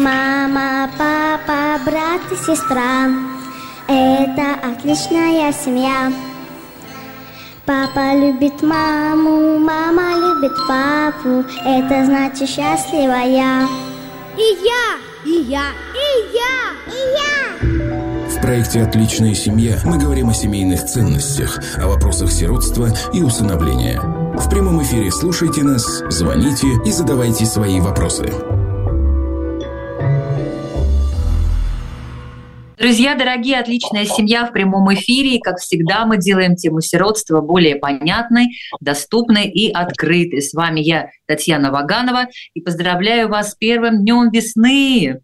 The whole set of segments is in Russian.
Мама, папа, брат и сестра Это отличная семья Папа любит маму, мама любит папу Это значит счастливая И я, и я, и я, и я В проекте «Отличная семья» мы говорим о семейных ценностях, о вопросах сиротства и усыновления. В прямом эфире слушайте нас, звоните и задавайте свои вопросы. Друзья, дорогие, отличная семья в прямом эфире. Как всегда, мы делаем тему сиротства более понятной, доступной и открытой. С вами я, Татьяна Ваганова, и поздравляю вас с первым днем весны.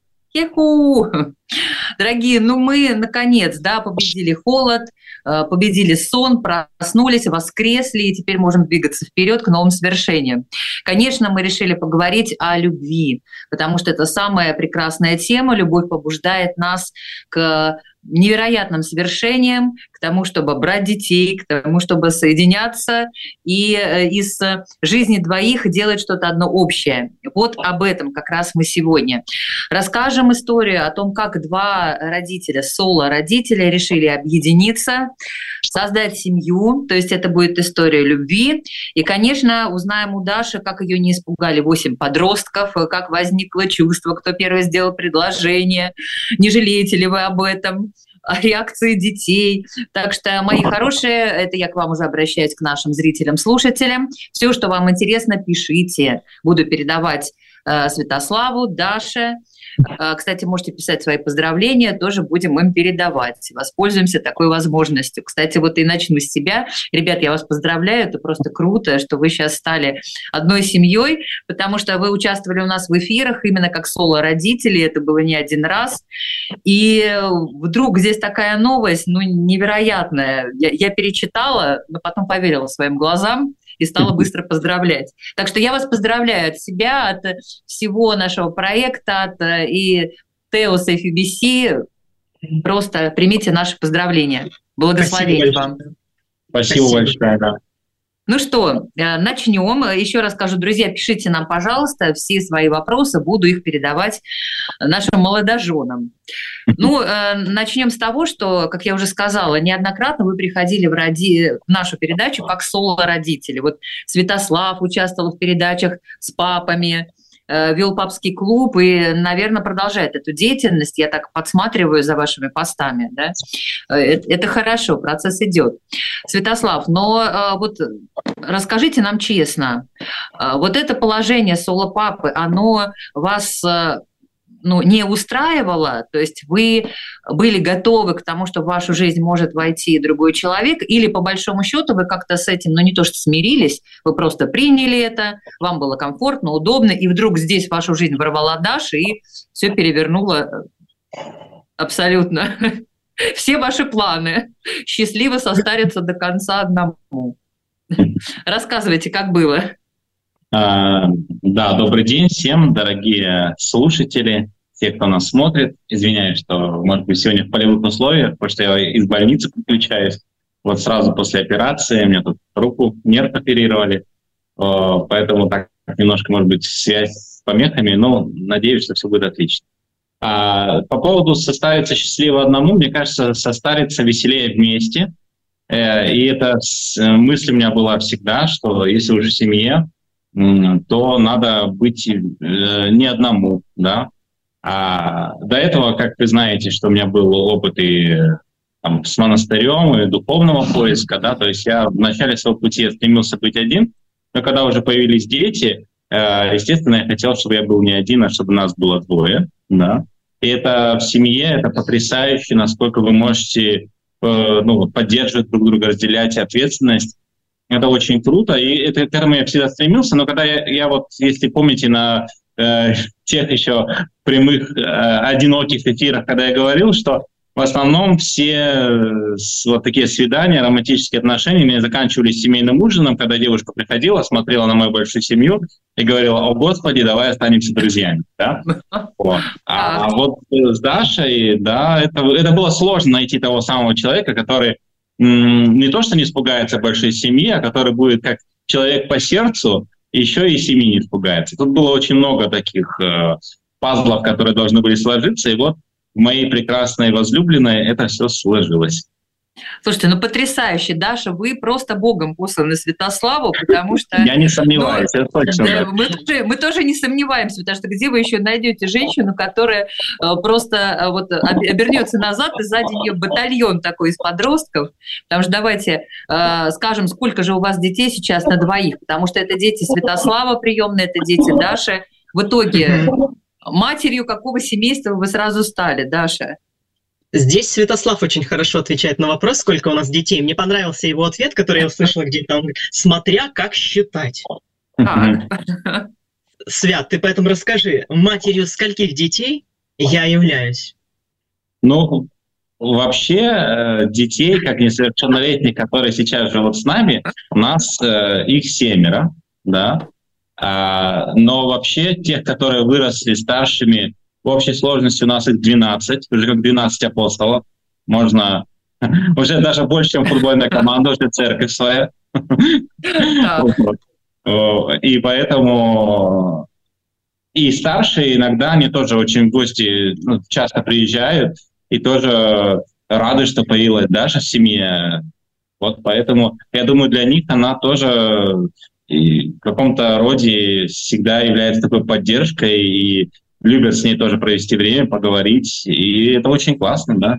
Дорогие, ну мы, наконец, да, победили холод, э, победили сон, проснулись, воскресли, и теперь можем двигаться вперед к новым свершениям. Конечно, мы решили поговорить о любви, потому что это самая прекрасная тема. Любовь побуждает нас к невероятным свершением, к тому, чтобы брать детей, к тому, чтобы соединяться и э, из жизни двоих делать что-то одно общее. Вот об этом как раз мы сегодня расскажем историю о том, как два родителя, соло-родителя решили объединиться, создать семью, то есть это будет история любви. И, конечно, узнаем у Даши, как ее не испугали восемь подростков, как возникло чувство, кто первый сделал предложение, не жалеете ли вы об этом реакции детей. Так что, мои хорошие, это я к вам уже обращаюсь, к нашим зрителям, слушателям. Все, что вам интересно, пишите. Буду передавать э, Святославу, Даше. Э, кстати, можете писать свои поздравления, тоже будем им передавать. Воспользуемся такой возможностью. Кстати, вот и начну с себя. Ребят, я вас поздравляю, это просто круто, что вы сейчас стали одной семьей, потому что вы участвовали у нас в эфирах именно как соло-родители, это было не один раз. И вдруг здесь такая новость, ну, невероятная. Я, я перечитала, но потом поверила своим глазам и стала быстро поздравлять. Так что я вас поздравляю от себя, от всего нашего проекта, от э, и Теос и FBC. Просто примите наши поздравления. Благословения вам. Спасибо, Спасибо большое, да. Ну что, э, начнем. Еще раз скажу, друзья, пишите нам, пожалуйста, все свои вопросы, буду их передавать нашим молодоженам. Ну, э, начнем с того, что, как я уже сказала, неоднократно вы приходили в, роди... в нашу передачу как соло-родители. Вот Святослав участвовал в передачах с папами, вел папский клуб и, наверное, продолжает эту деятельность. Я так подсматриваю за вашими постами. Да? Э, это хорошо, процесс идет. Святослав, но э, вот расскажите нам честно, вот это положение соло-папы, оно вас ну, не устраивало, то есть вы были готовы к тому, что в вашу жизнь может войти другой человек, или по большому счету вы как-то с этим, ну не то что смирились, вы просто приняли это, вам было комфортно, удобно, и вдруг здесь в вашу жизнь ворвала Даша и все перевернуло абсолютно все ваши планы. Счастливо состариться до конца одному. Рассказывайте, как было. А, да, добрый день всем, дорогие слушатели те, кто нас смотрит. Извиняюсь, что, может быть, сегодня в полевых условиях, потому что я из больницы подключаюсь. Вот сразу после операции мне тут руку, нерв оперировали, поэтому так немножко, может быть, связь с помехами, но надеюсь, что все будет отлично. А по поводу состариться счастливо одному, мне кажется, состариться веселее вместе. Э, и эта мысль у меня была всегда, что если уже семье, то надо быть э, не одному, да, а до этого, как вы знаете, что у меня был опыт и там, с монастырем, и духовного поиска, да, то есть я в начале своего пути стремился быть один, но когда уже появились дети, э, естественно, я хотел, чтобы я был не один, а чтобы нас было двое, да. И это в семье, это потрясающе, насколько вы можете э, ну, поддерживать друг друга, разделять ответственность. Это очень круто, и это, к я всегда стремился, но когда я, я вот, если помните, на э, тех еще прямых э, одиноких эфирах, когда я говорил, что в основном все э, вот такие свидания, романтические отношения не заканчивались семейным ужином, когда девушка приходила, смотрела на мою большую семью и говорила, о господи, давай останемся друзьями. Да? Вот. А, а вот с Дашей, да, это, это было сложно найти того самого человека, который не то что не испугается большой семьи, а который будет как человек по сердцу, еще и семьи не испугается. Тут было очень много таких э, пазлов, которые должны были сложиться, и вот в моей прекрасной возлюбленной это все сложилось. Слушайте, ну потрясающе, Даша, вы просто богом посланы Святославу, потому что... Я не сомневаюсь, ну, точно. Да, мы, тоже, мы тоже не сомневаемся, потому что где вы еще найдете женщину, которая э, просто э, вот обернется назад, и сзади нее батальон такой из подростков, потому что давайте э, скажем, сколько же у вас детей сейчас на двоих, потому что это дети Святослава приемные, это дети Даши. В итоге матерью какого семейства вы сразу стали, Даша? Здесь Святослав очень хорошо отвечает на вопрос, сколько у нас детей. Мне понравился его ответ, который я услышала где-то. смотря как считать. Свят, ты поэтому расскажи, матерью скольких детей я являюсь? Ну, вообще э, детей, как несовершеннолетних, которые сейчас живут с нами, у нас э, их семеро, да. А, но вообще тех, которые выросли старшими в общей сложности у нас их 12, уже как 12 апостолов. Можно уже даже больше, чем футбольная команда, уже церковь своя. И поэтому и старшие иногда, они тоже очень в гости ну, часто приезжают и тоже рады, что появилась Даша в семье. Вот поэтому, я думаю, для них она тоже и в каком-то роде всегда является такой поддержкой и любят с ней тоже провести время, поговорить, и это очень классно, да.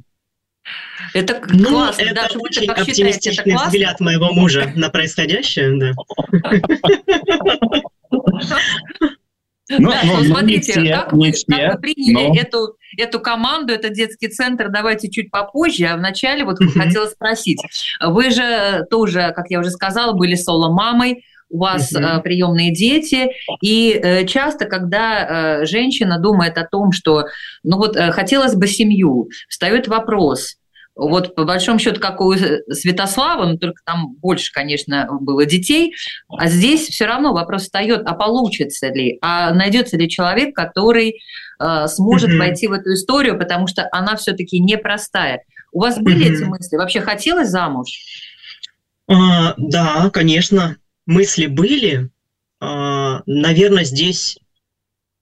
Это ну, классно. Это Даже очень оптимистичный это взгляд моего мужа на происходящее, да. Ну, да, ну, смотрите, все, как, вы, все, как вы приняли но... эту, эту команду, этот детский центр, давайте чуть попозже. А вначале вот хотела спросить. Вы же тоже, как я уже сказала, были соло-мамой, у вас uh-huh. приемные дети, и э, часто, когда э, женщина думает о том, что, ну вот, хотелось бы семью, встает вопрос, вот по большому счету, как у Святослава, но только там больше, конечно, было детей, а здесь все равно вопрос встает, а получится ли, а найдется ли человек, который э, сможет mm-hmm. войти в эту историю, потому что она все-таки непростая. У вас были mm-hmm. эти мысли? Вообще хотелось замуж? А, да, конечно мысли были, а, наверное, здесь,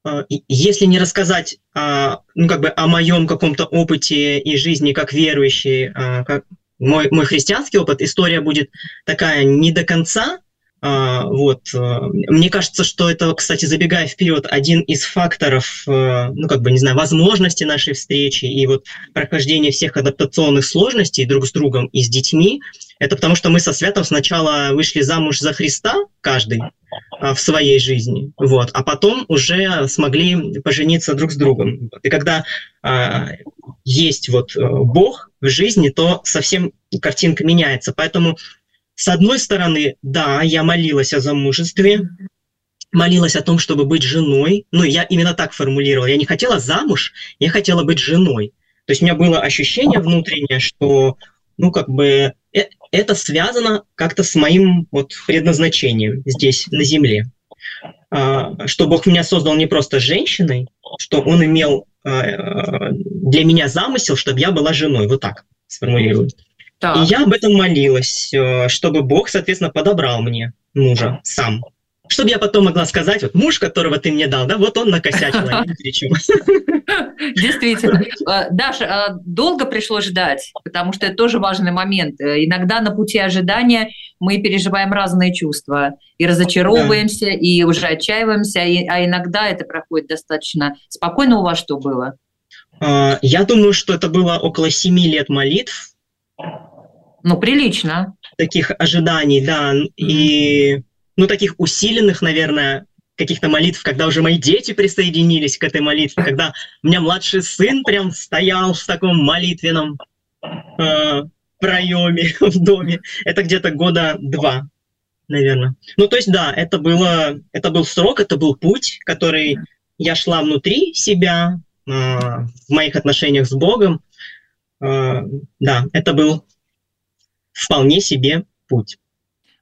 а, если не рассказать а, ну, как бы о моем каком-то опыте и жизни как верующий, как мой, мой христианский опыт, история будет такая не до конца, вот. Мне кажется, что это, кстати, забегая вперед, один из факторов, ну, как бы, не знаю, возможности нашей встречи и вот прохождения всех адаптационных сложностей друг с другом и с детьми, это потому, что мы со Святом сначала вышли замуж за Христа, каждый, а, в своей жизни, вот, а потом уже смогли пожениться друг с другом. И когда а, есть вот э, Бог в жизни, то совсем картинка меняется. Поэтому, с одной стороны, да, я молилась о замужестве, молилась о том, чтобы быть женой. Ну, я именно так формулировала. Я не хотела замуж, я хотела быть женой. То есть у меня было ощущение внутреннее, что, ну, как бы, э, это связано как-то с моим вот предназначением здесь, на Земле. А, что Бог меня создал не просто женщиной, что Он имел а, для меня замысел, чтобы я была женой. Вот так сформулирую. Так. И я об этом молилась, э, чтобы Бог, соответственно, подобрал мне мужа сам. Чтобы я потом могла сказать, вот муж, которого ты мне дал, да, вот он накосячил, а Действительно. Э, Даша, э, долго пришлось ждать, потому что это тоже важный момент. Э, иногда на пути ожидания мы переживаем разные чувства. И разочаровываемся, и уже отчаиваемся, а иногда это проходит достаточно спокойно. У вас что было? А, я думаю, что это было около семи лет молитв. Ну, прилично. Таких ожиданий, да. И ну, таких усиленных, наверное, каких-то молитв, когда уже мои дети присоединились к этой молитве, когда у меня младший сын прям стоял в таком молитвенном э, проеме в доме. Это где-то года два, наверное. Ну, то есть, да, это, было, это был срок, это был путь, который я шла внутри себя, э, в моих отношениях с Богом. Э, да, это был вполне себе путь.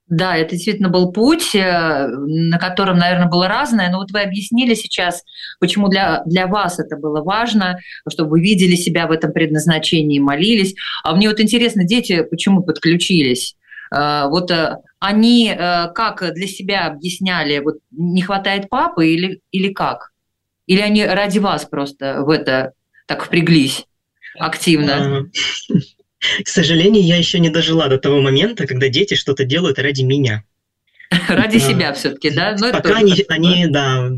Да, это действительно был путь, э, на котором, наверное, было разное, но вот вы объяснили сейчас, почему для, для вас это было важно, чтобы вы видели себя в этом предназначении, молились. А мне вот интересно, дети почему подключились? Э, вот э, они как для себя объясняли, вот не хватает папы или, или как? Или они ради вас просто в это так впряглись активно? А, к сожалению, я еще не дожила до того момента, когда дети что-то делают ради меня. Ради себя все-таки, да? Но ну, Пока они, они, да,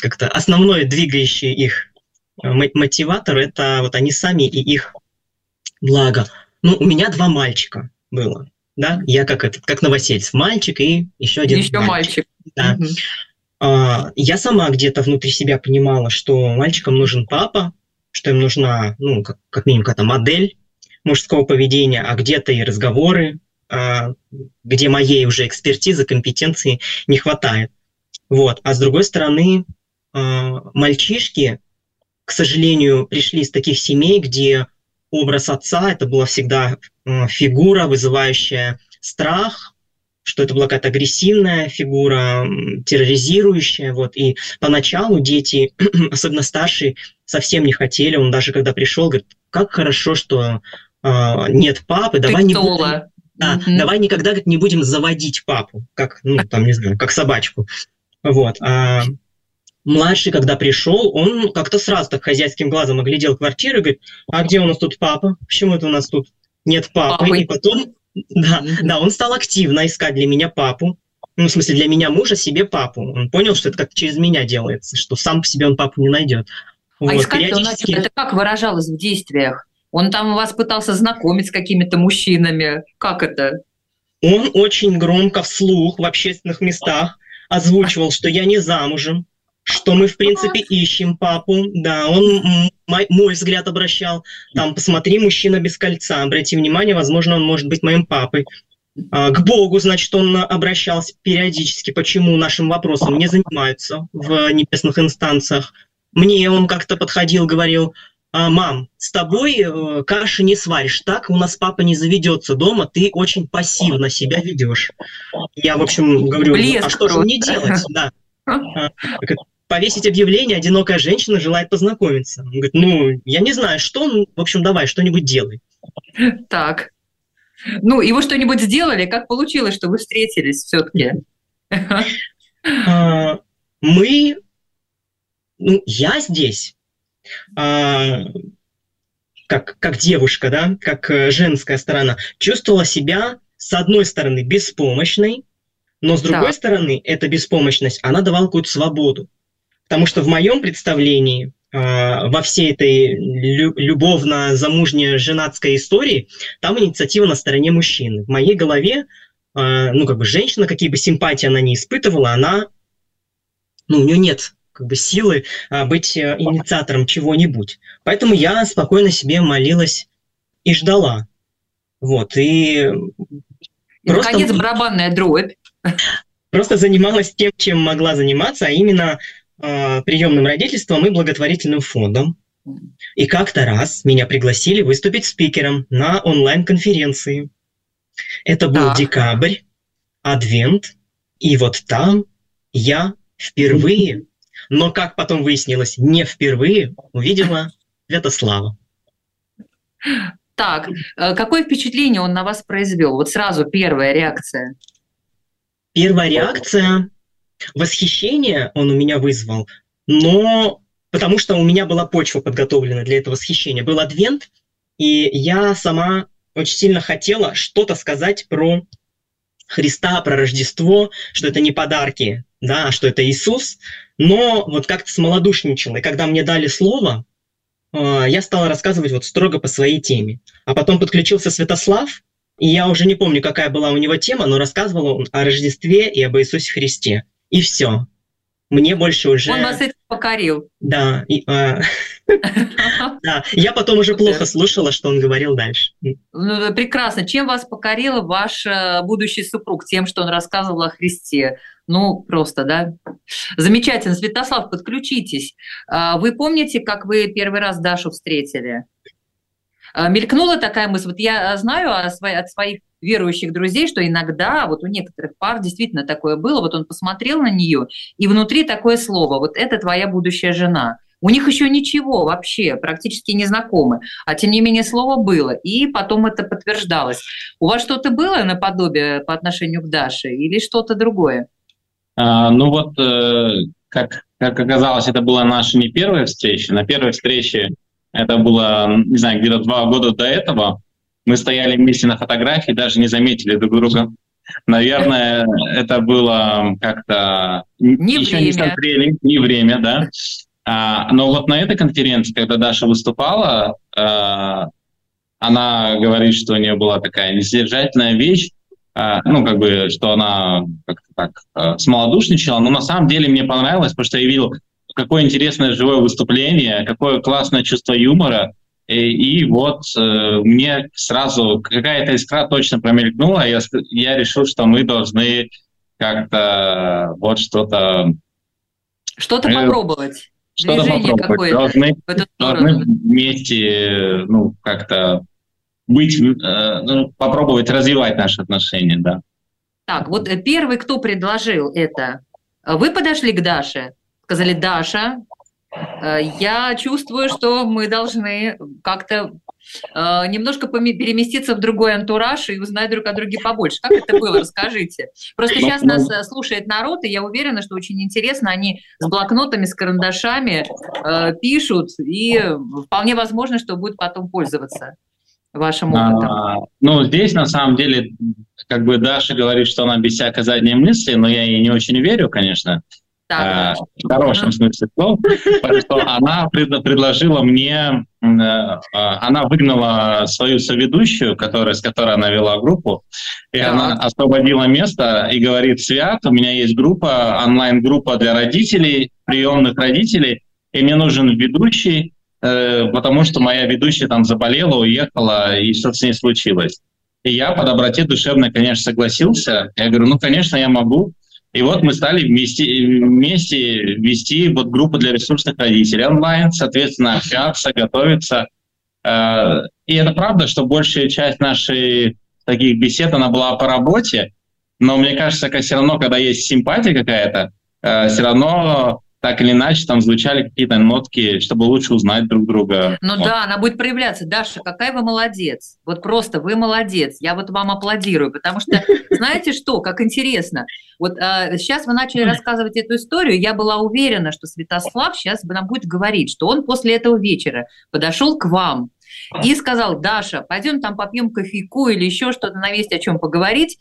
как-то основной двигающий их э, мотиватор – это вот они сами и их благо. Ну, у меня два мальчика было, да, я как этот, как новосельцев, мальчик и еще один Еще мальчик. мальчик. Да. Угу. Я сама где-то внутри себя понимала, что мальчикам нужен папа, что им нужна, ну, как, как минимум, какая-то модель мужского поведения, а где-то и разговоры, а, где моей уже экспертизы, компетенции не хватает. Вот. А с другой стороны, а, мальчишки, к сожалению, пришли из таких семей, где образ отца это была всегда фигура, вызывающая страх, что это была какая-то агрессивная фигура, терроризирующая. Вот. И поначалу дети, особенно старшие, совсем не хотели. Он даже когда пришел, говорит, как хорошо, что э, нет папы, давай Ты не будем, да, mm-hmm. давай никогда не будем заводить папу, как, ну, там, не знаю, как собачку. Вот. А младший, когда пришел, он как-то сразу так хозяйским глазом оглядел квартиру и говорит, а где у нас тут папа? Почему это у нас тут нет папы? Папы. И потом, да, да, он стал активно искать для меня папу. Ну, в смысле, для меня мужа себе папу. Он понял, что это как через меня делается, что сам по себе он папу не найдет. А вот, искать периодически... это как выражалось в действиях? Он там вас пытался знакомить с какими-то мужчинами. Как это? Он очень громко вслух в общественных местах озвучивал, что я не замужем, что мы, в принципе, ищем папу. Да, он мой, мой взгляд обращал. Там, посмотри, мужчина без кольца. Обрати внимание, возможно, он может быть моим папой. А, к Богу, значит, он обращался периодически, почему нашим вопросом не занимаются в небесных инстанциях. Мне он как-то подходил, говорил, а, мам, с тобой э, каши не сваришь, так у нас папа не заведется дома, ты очень пассивно себя ведешь. Я, в общем, говорю, Блеск а что же мне делать? Да. Повесить объявление, одинокая женщина желает познакомиться. Он говорит, ну, я не знаю, что, ну, в общем, давай, что-нибудь делай. Так. Ну, и вы что-нибудь сделали? Как получилось, что вы встретились все-таки? А, мы, ну, я здесь а, как, как девушка, да, как э, женская сторона, чувствовала себя, с одной стороны, беспомощной, но с другой да. стороны, эта беспомощность, она давала какую-то свободу. Потому что в моем представлении э, во всей этой лю- любовно-замужней женатской истории там инициатива на стороне мужчины. В моей голове, э, ну, как бы женщина, какие бы симпатии она не испытывала, она, ну, у нее нет как бы силы а, быть э, инициатором чего-нибудь. Поэтому я спокойно себе молилась и ждала. Вот, и... И, просто... наконец, барабанная дробь. Просто занималась тем, чем могла заниматься, а именно приемным родительством и благотворительным фондом. И как-то раз меня пригласили выступить спикером на онлайн-конференции. Это был так. декабрь, адвент, и вот там я впервые но, как потом выяснилось, не впервые увидела Святослава. Так, э, какое впечатление он на вас произвел? Вот сразу первая реакция. Первая реакция – восхищение он у меня вызвал, но потому что у меня была почва подготовлена для этого восхищения. Был адвент, и я сама очень сильно хотела что-то сказать про Христа, про Рождество, что это не подарки, да, а что это Иисус, но вот как-то смолодушничала. И когда мне дали слово, э, я стала рассказывать вот строго по своей теме. А потом подключился Святослав, и я уже не помню, какая была у него тема, но рассказывал он о Рождестве и об Иисусе Христе. И все. Мне больше уже... Он вас этим покорил. Да. И, э... да. Я потом уже плохо слушала, что он говорил дальше. Ну, прекрасно. Чем вас покорил ваш э, будущий супруг? Тем, что он рассказывал о Христе. Ну, просто, да. Замечательно. Святослав, подключитесь. А, вы помните, как вы первый раз Дашу встретили? А, мелькнула такая мысль. Вот я знаю от своих верующих друзей, что иногда вот у некоторых пар действительно такое было. Вот он посмотрел на нее, и внутри такое слово. Вот это твоя будущая жена. У них еще ничего вообще, практически не знакомы. А тем не менее слово было. И потом это подтверждалось. У вас что-то было наподобие по отношению к Даше или что-то другое? А, ну вот, э, как как оказалось, это была наша не первая встреча. На первой встрече это было, не знаю, где-то два года до этого. Мы стояли вместе на фотографии, даже не заметили друг друга. Наверное, это было как-то не еще время. не созрели, не время, да. А, но вот на этой конференции, когда Даша выступала, а, она говорит, что у нее была такая несодержательная вещь, а, ну, как бы, что она как-то так а, смолодушничала, но на самом деле мне понравилось, потому что я видел, какое интересное живое выступление, какое классное чувство юмора, и, и вот э, мне сразу какая-то искра точно промелькнула, я, я решил, что мы должны как-то вот что-то... Что-то э, попробовать. Что-то попробовать. какое-то Должны, должны вместе, ну, как-то быть, э, ну, попробовать развивать наши отношения, да. Так, вот э, первый, кто предложил это, э, вы подошли к Даше, сказали, Даша, э, я чувствую, что мы должны как-то э, немножко переместиться в другой антураж и узнать друг о друге побольше. Как это было? Расскажите. Просто Ну, сейчас ну- нас э, слушает народ, и я уверена, что очень интересно. Они с блокнотами, с карандашами э, пишут, и вполне возможно, что будет потом пользоваться вашим опытом. А, ну, здесь на самом деле, как бы Даша говорит, что она без всякой задней мысли, но я ей не очень верю, конечно, Так, а, в хорошем смысле слова, потому что она пред- предложила мне, э, а, она выгнала свою соведущую, которая, с которой она вела группу, и она освободила место и говорит, Свят, у меня есть группа, онлайн-группа для родителей, приемных родителей, и мне нужен ведущий, э, потому что моя ведущая там заболела, уехала, и что с ней случилось. И я по доброте душевной, конечно, согласился. Я говорю, ну, конечно, я могу. И вот мы стали вместе, вместе вести вот группу для ресурсных родителей онлайн, соответственно, общаться, готовиться. Э, И это правда, что большая часть нашей таких бесед, она была по работе, но мне кажется, все равно, когда есть симпатия какая-то, все равно так или иначе там звучали какие-то нотки, чтобы лучше узнать друг друга. Ну Вот. да, она будет проявляться. Даша, какая вы молодец. Вот просто вы молодец. Я вот вам аплодирую, потому что знаете что, как интересно. Вот а, сейчас вы начали рассказывать эту историю, я была уверена, что Святослав сейчас нам будет говорить, что он после этого вечера подошел к вам и сказал, Даша, пойдем там попьем кофейку или еще что-то, на весть о чем поговорить.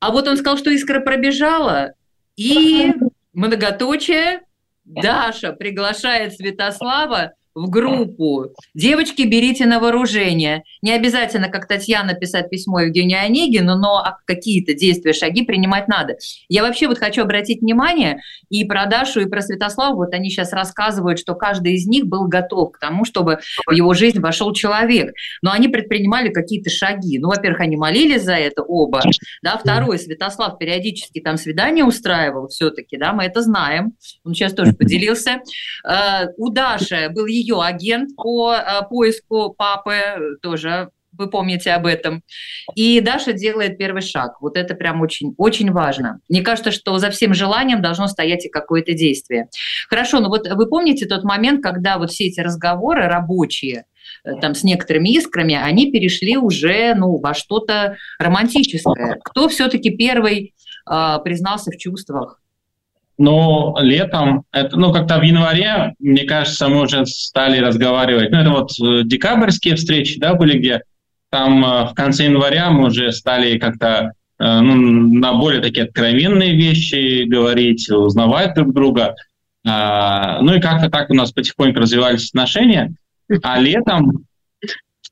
А вот он сказал, что искра пробежала, и многоточие, Даша приглашает Святослава в группу. Девочки, берите на вооружение. Не обязательно, как Татьяна, писать письмо Евгению Онегину, но а какие-то действия, шаги принимать надо. Я вообще вот хочу обратить внимание и про Дашу, и про Святослава. Вот они сейчас рассказывают, что каждый из них был готов к тому, чтобы в его жизнь вошел человек. Но они предпринимали какие-то шаги. Ну, во-первых, они молились за это оба. Да, второй, Святослав периодически там свидания устраивал все-таки, да, мы это знаем. Он сейчас тоже поделился. Э, У Даши был ее агент по э, поиску папы, э, тоже вы помните об этом. И Даша делает первый шаг. Вот это прям очень, очень важно. Мне кажется, что за всем желанием должно стоять и какое-то действие. Хорошо, ну вот вы помните тот момент, когда вот все эти разговоры рабочие, э, там с некоторыми искрами, они перешли уже ну, во что-то романтическое. Кто все-таки первый э, признался в чувствах? Ну, летом, это, ну, как-то в январе, мне кажется, мы уже стали разговаривать. Ну, это вот э, декабрьские встречи, да, были, где там э, в конце января мы уже стали как-то э, ну, на более такие откровенные вещи говорить, узнавать друг друга. А, ну и как-то так у нас потихоньку развивались отношения. А летом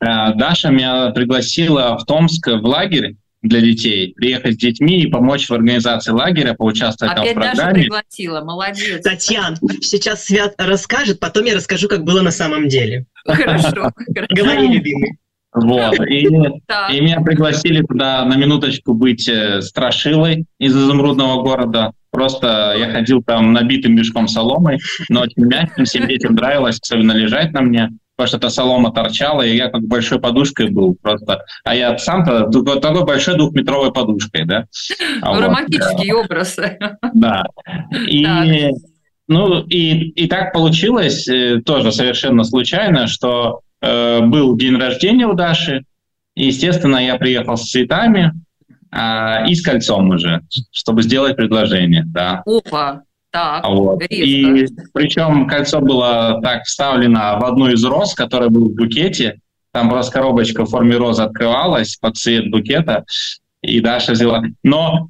Даша меня пригласила в Томск в лагерь для детей, приехать с детьми и помочь в организации лагеря, поучаствовать там в Опять Даша программе. пригласила, молодец. Татьян, сейчас Свят расскажет, потом я расскажу, как было на самом деле. Хорошо. Говори, любимый. Вот. И, и меня пригласили туда на минуточку быть э, страшилой из изумрудного города. Просто я ходил там набитым мешком соломой, но очень мягким, всем детям нравилось, особенно лежать на мне, потому что эта солома торчала, и я как большой подушкой был просто. А я сам-то такой большой двухметровой подушкой, да. А Ну, вот, романтический образ. Да. И, Так. ну, и, и так получилось, э, тоже совершенно случайно, что э, был день рождения у Даши. И, естественно, я приехал с цветами а, и с кольцом уже, чтобы сделать предложение, да. Опа. Так, вот. И причем кольцо было так вставлено в одну из роз, которая была в букете. Там просто коробочка в форме розы открывалась под цвет букета, и Даша взяла. Но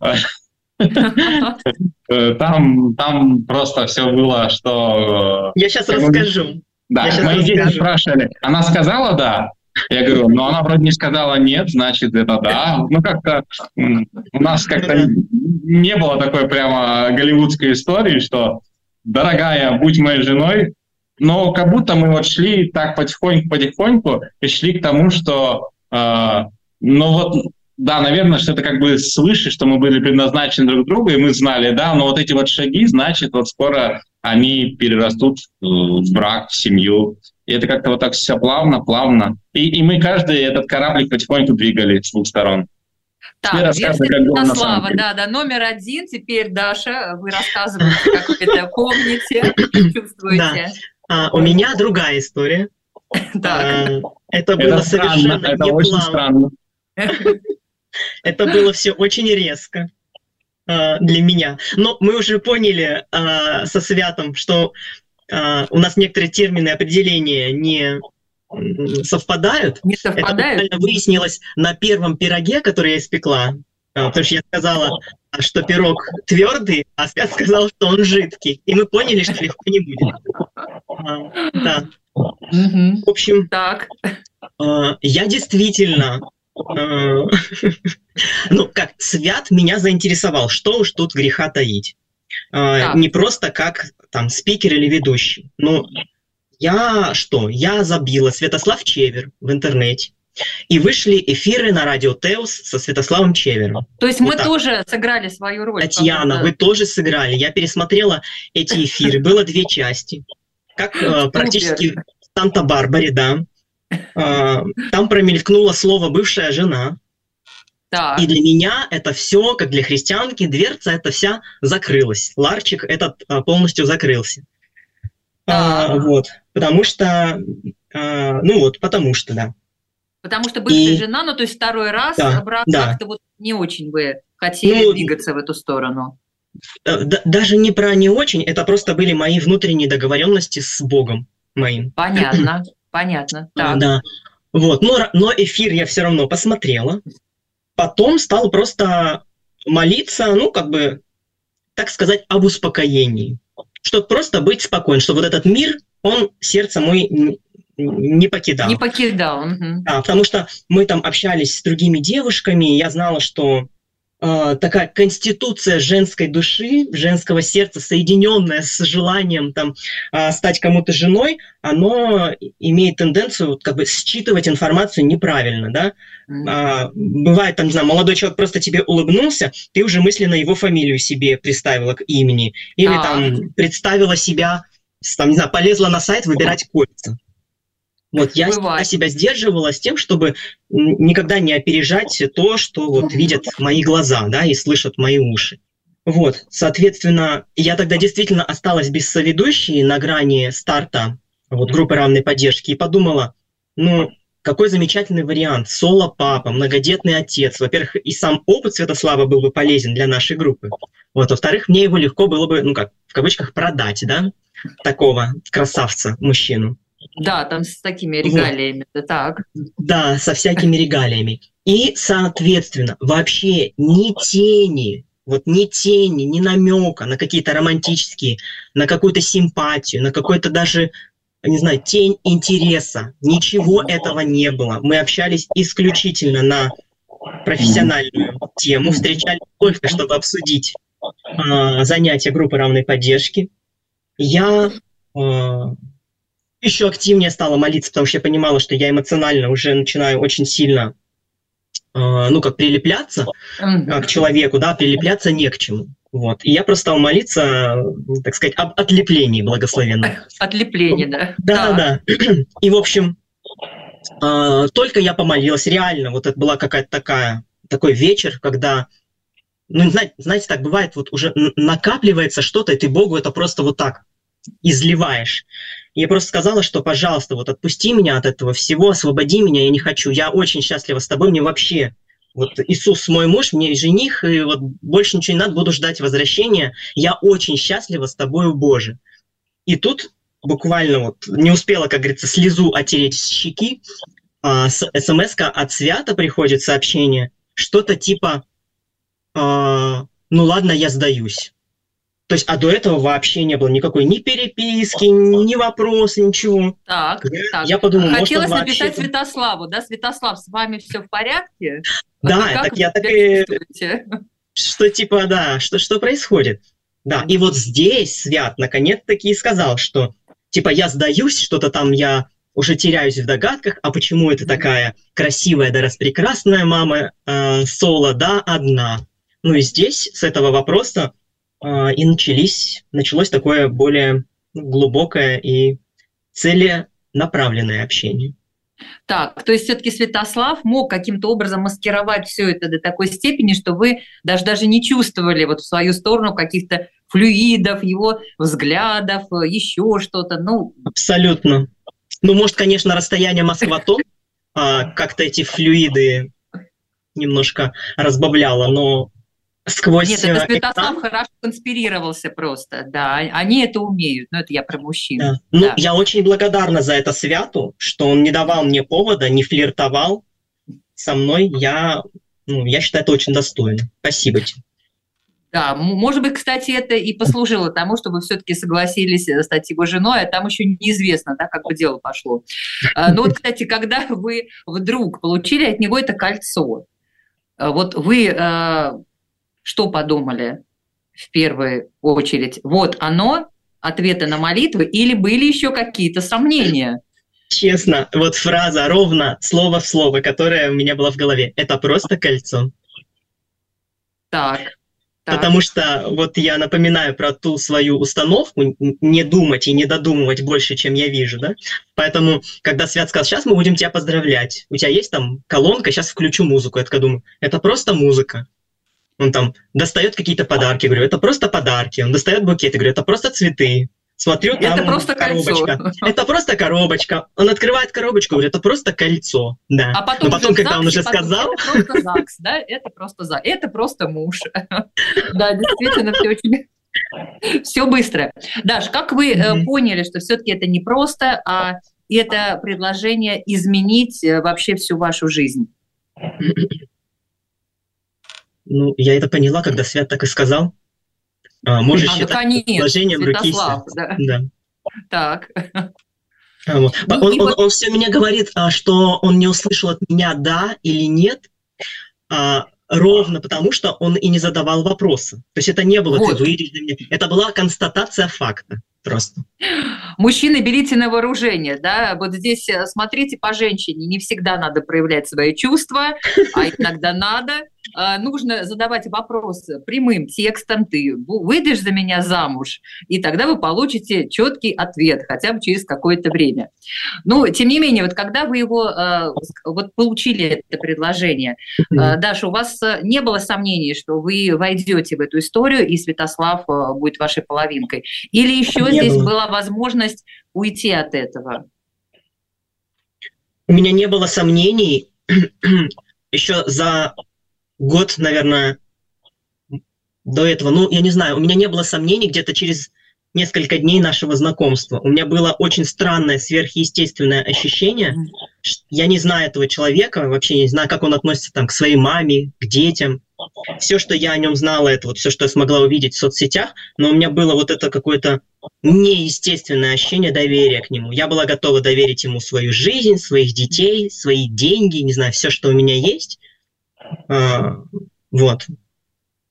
э, там, там просто все было, что... Э, Я сейчас расскажу. Да, мои дети спрашивали. Она сказала «да», я говорю, ну она вроде не сказала нет, значит это да. Ну как-то у нас как-то не было такой прямо голливудской истории, что дорогая, будь моей женой, но как будто мы вот шли так потихоньку-потихоньку и шли к тому, что, э, ну вот, да, наверное, что это как бы свыше, что мы были предназначены друг другу, и мы знали, да, но вот эти вот шаги, значит, вот скоро они перерастут в брак, в семью. И это как-то вот так все плавно, плавно. И, и мы каждый этот кораблик потихоньку двигали с двух сторон. Так, версия Слава, да, да, номер один. Теперь, Даша, вы рассказываете, как вы это помните, чувствуете. Да. А, у меня другая история. Так. А, это было это совершенно странно, это очень странно. Это было все очень резко а, для меня. Но мы уже поняли а, со Святом, что у нас некоторые термины определения не совпадают. Не совпадают? Это выяснилось на первом пироге, который я испекла. А, потому что я сказала, что пирог твердый, а Свят сказал, что он жидкий. И мы поняли, что легко не будет. А, да. В общем, так. я действительно ну, как, Свят меня заинтересовал, что уж тут греха таить. Так. Не просто как там спикер или ведущий. Ну, я что? Я забила Святослав Чевер в интернете. И вышли эфиры на радио Теус со Святославом Чевером. То есть вот мы так. тоже сыграли свою роль. Татьяна, вы тоже сыграли. Я пересмотрела эти эфиры. Было две части. Как э, практически в Санта-Барбаре, да. Э, там промелькнуло слово «бывшая жена». Так. И для меня это все, как для христианки, дверца эта вся закрылась. Ларчик этот а, полностью закрылся. А, вот. Потому что, а, ну вот, потому что, да. Потому что бывшая и... жена, ну то есть второй раз да, обратно да. как-то вот не очень бы хотели ну, двигаться в эту сторону. Э, даже не про не очень, это просто были мои внутренние договоренности с Богом моим. Понятно, понятно. Так. Да. Вот, но, но эфир я все равно посмотрела. Потом стал просто молиться, ну, как бы, так сказать, об успокоении. Чтобы просто быть спокойным, что вот этот мир, он сердце мой не покидал. Не покидал. Угу. Да, потому что мы там общались с другими девушками, я знала, что такая конституция женской души, женского сердца, соединенная с желанием там э, стать кому-то женой, оно имеет тенденцию как бы считывать информацию неправильно, да. Mm-hmm. А, бывает там, не знаю, молодой человек просто тебе улыбнулся, ты уже мысленно его фамилию себе приставила к имени, или а там представила себя, там, не знаю, полезла на сайт выбирать кольца. Вот я Бывает. себя сдерживала с тем, чтобы никогда не опережать то, что вот видят мои глаза, да, и слышат мои уши. Вот, соответственно, я тогда действительно осталась без соведущей на грани старта вот группы равной поддержки и подумала, ну, какой замечательный вариант. Соло-папа, многодетный отец. Во-первых, и сам опыт Святослава был бы полезен для нашей группы. Вот. Во-вторых, мне его легко было бы, ну как, в кавычках, продать, да, такого красавца, мужчину. Да, там с такими регалиями, вот. так. Да, со всякими регалиями. И, соответственно, вообще ни тени, вот ни тени, ни намека на какие-то романтические, на какую-то симпатию, на какой-то даже, не знаю, тень интереса. Ничего этого не было. Мы общались исключительно на профессиональную тему, встречались только, чтобы обсудить э, занятия группы равной поддержки. Я э, еще активнее стала молиться, потому что я понимала, что я эмоционально уже начинаю очень сильно, э, ну, как прилепляться mm-hmm. к человеку, да, прилепляться не к чему. Вот. И я просто стал молиться, так сказать, об отлеплении благословенного. Отлепление, да. Да, да. да. И, в общем, э, только я помолилась, реально, вот это была какая-то такая, такой вечер, когда ну, знаете, знаете, так бывает, вот уже накапливается что-то, и ты Богу это просто вот так изливаешь. Я просто сказала, что, пожалуйста, вот отпусти меня от этого всего, освободи меня, я не хочу. Я очень счастлива с тобой, мне вообще вот Иисус мой муж, мне жених, и вот больше ничего не надо, буду ждать возвращения. Я очень счастлива с тобою, Боже. И тут буквально вот не успела, как говорится, слезу отереть с щеки, а, смс от Свята приходит сообщение, что-то типа а, «Ну ладно, я сдаюсь». То есть, а до этого вообще не было никакой ни переписки, ни вопроса, ничего. Так, я, так. я подумал, Хотелось может, написать вообще... Святославу, да? Святослав, с вами все в порядке? Да, а так я так и... Что типа, да, что, что происходит? Да, и вот здесь Свят наконец-таки сказал, что типа я сдаюсь, что-то там я уже теряюсь в догадках, а почему это такая красивая да распрекрасная мама э, Соло, да, одна. Ну и здесь с этого вопроса и начались, началось такое более глубокое и целенаправленное общение. Так, то есть все-таки Святослав мог каким-то образом маскировать все это до такой степени, что вы даже даже не чувствовали вот в свою сторону каких-то флюидов, его взглядов, еще что-то. Ну, абсолютно. Ну, может, конечно, расстояние Москва-Тон а, как-то эти флюиды немножко разбавляло, но сквозь... Нет, это Святослав экран... хорошо конспирировался просто, да, они это умеют, но это я про мужчин. Да. Ну, да. я очень благодарна за это Святу, что он не давал мне повода, не флиртовал со мной, я, ну, я считаю, это очень достойно. Спасибо тебе. Да, может быть, кстати, это и послужило тому, что вы все-таки согласились э, стать его женой, а там еще неизвестно, да, как бы дело пошло. А, но вот, кстати, когда вы вдруг получили от него это кольцо, э, вот вы э, что подумали в первую очередь? Вот оно, ответы на молитвы, или были еще какие-то сомнения? Честно, вот фраза ровно, слово в слово, которая у меня была в голове, это просто кольцо. Так. Так. Потому что вот я напоминаю про ту свою установку не думать и не додумывать больше, чем я вижу, да? Поэтому, когда Свят сказал, сейчас мы будем тебя поздравлять, у тебя есть там колонка, сейчас включу музыку, я такая думаю, это просто музыка. Он там достает какие-то подарки, говорю, это просто подарки. Он достает букеты, говорю, это просто цветы. Смотрю, там это просто коробочка. Кольцо. Это просто коробочка. Он открывает коробочку, говорит, это просто кольцо. Да. А потом, Но потом когда ЗАГС, он уже сказал... Это просто ЗАГС, да, это просто ЗАГС, это просто муж. Да, действительно, все очень... Все быстро. Даш, как вы mm-hmm. поняли, что все-таки это не просто, а это предложение изменить э, вообще всю вашу жизнь? Ну, я это поняла, когда Свят так и сказал. А, можешь а, считать конечно, предложением руки да. да. Так. А, вот. ну, он, он, вот... он все мне говорит, а, что он не услышал от меня «да» или «нет», а, ровно потому, что он и не задавал вопросы. То есть это не было вот. «ты выйдешь для меня». Это была констатация факта просто. Мужчины, берите на вооружение, да, вот здесь э, смотрите по женщине, не всегда надо проявлять свои чувства, а иногда надо. А, нужно задавать вопросы прямым текстом, ты выйдешь за меня замуж, и тогда вы получите четкий ответ, хотя бы через какое-то время. Но, тем не менее, вот когда вы его а, вот получили это предложение, mm-hmm. Даша, у вас не было сомнений, что вы войдете в эту историю, и Святослав будет вашей половинкой? Или еще не здесь было. была возможность уйти от этого? У меня не было сомнений. Еще за год, наверное, до этого, ну, я не знаю, у меня не было сомнений где-то через несколько дней нашего знакомства. У меня было очень странное, сверхъестественное ощущение. Я не знаю этого человека, вообще не знаю, как он относится там к своей маме, к детям. Все, что я о нем знала, это вот все, что я смогла увидеть в соцсетях, но у меня было вот это какое-то неестественное ощущение доверия к нему. Я была готова доверить ему свою жизнь, своих детей, свои деньги, не знаю, все, что у меня есть. А, вот.